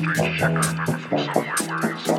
strange chick I remember from somewhere wearing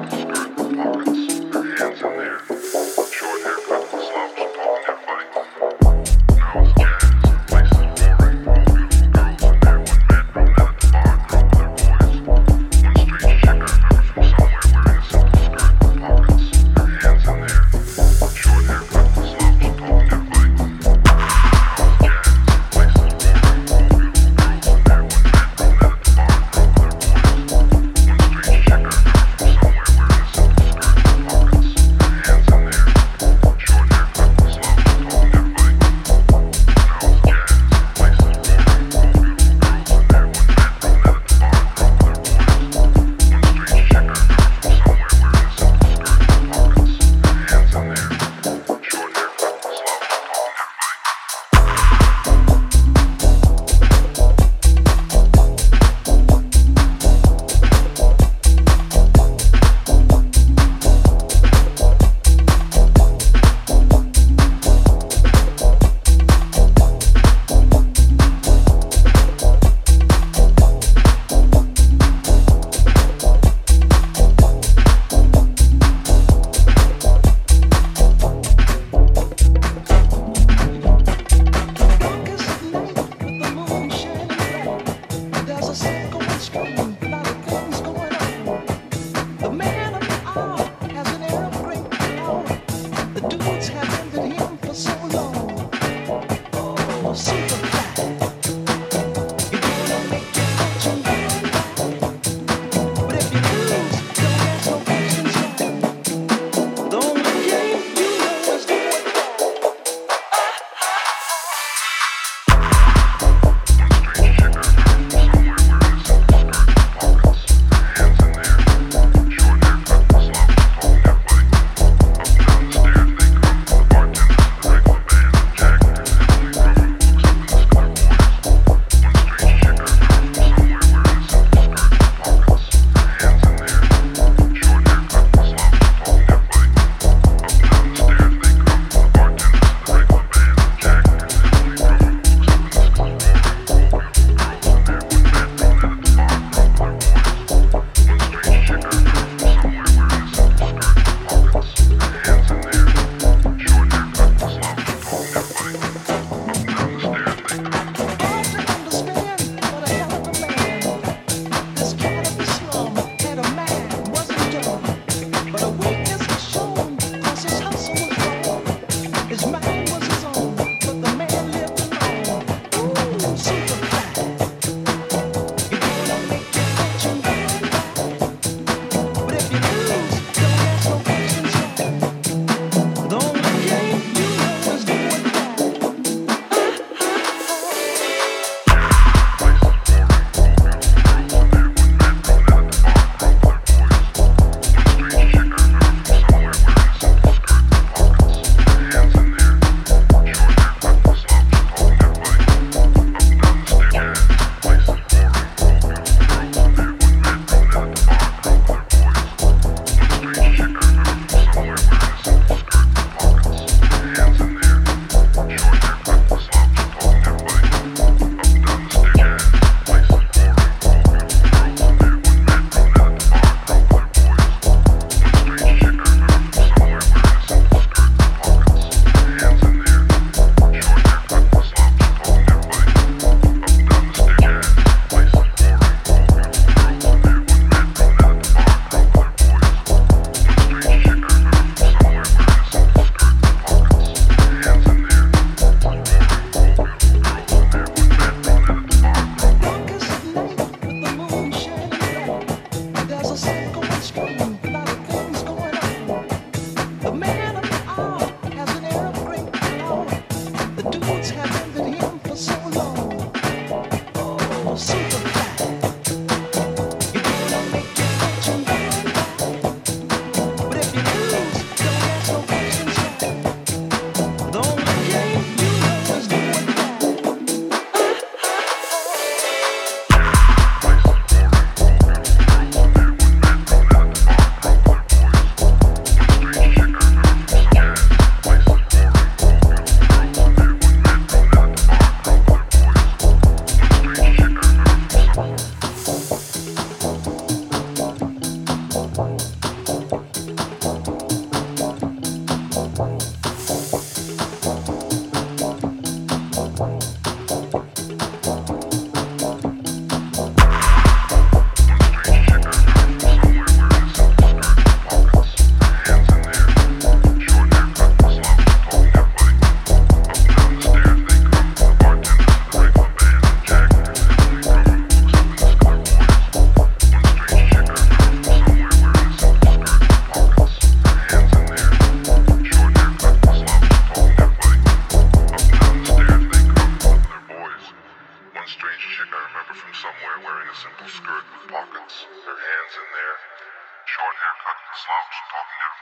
Hands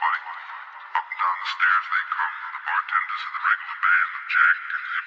to. Up and down the stairs they come. The bartenders are the regular band Jack and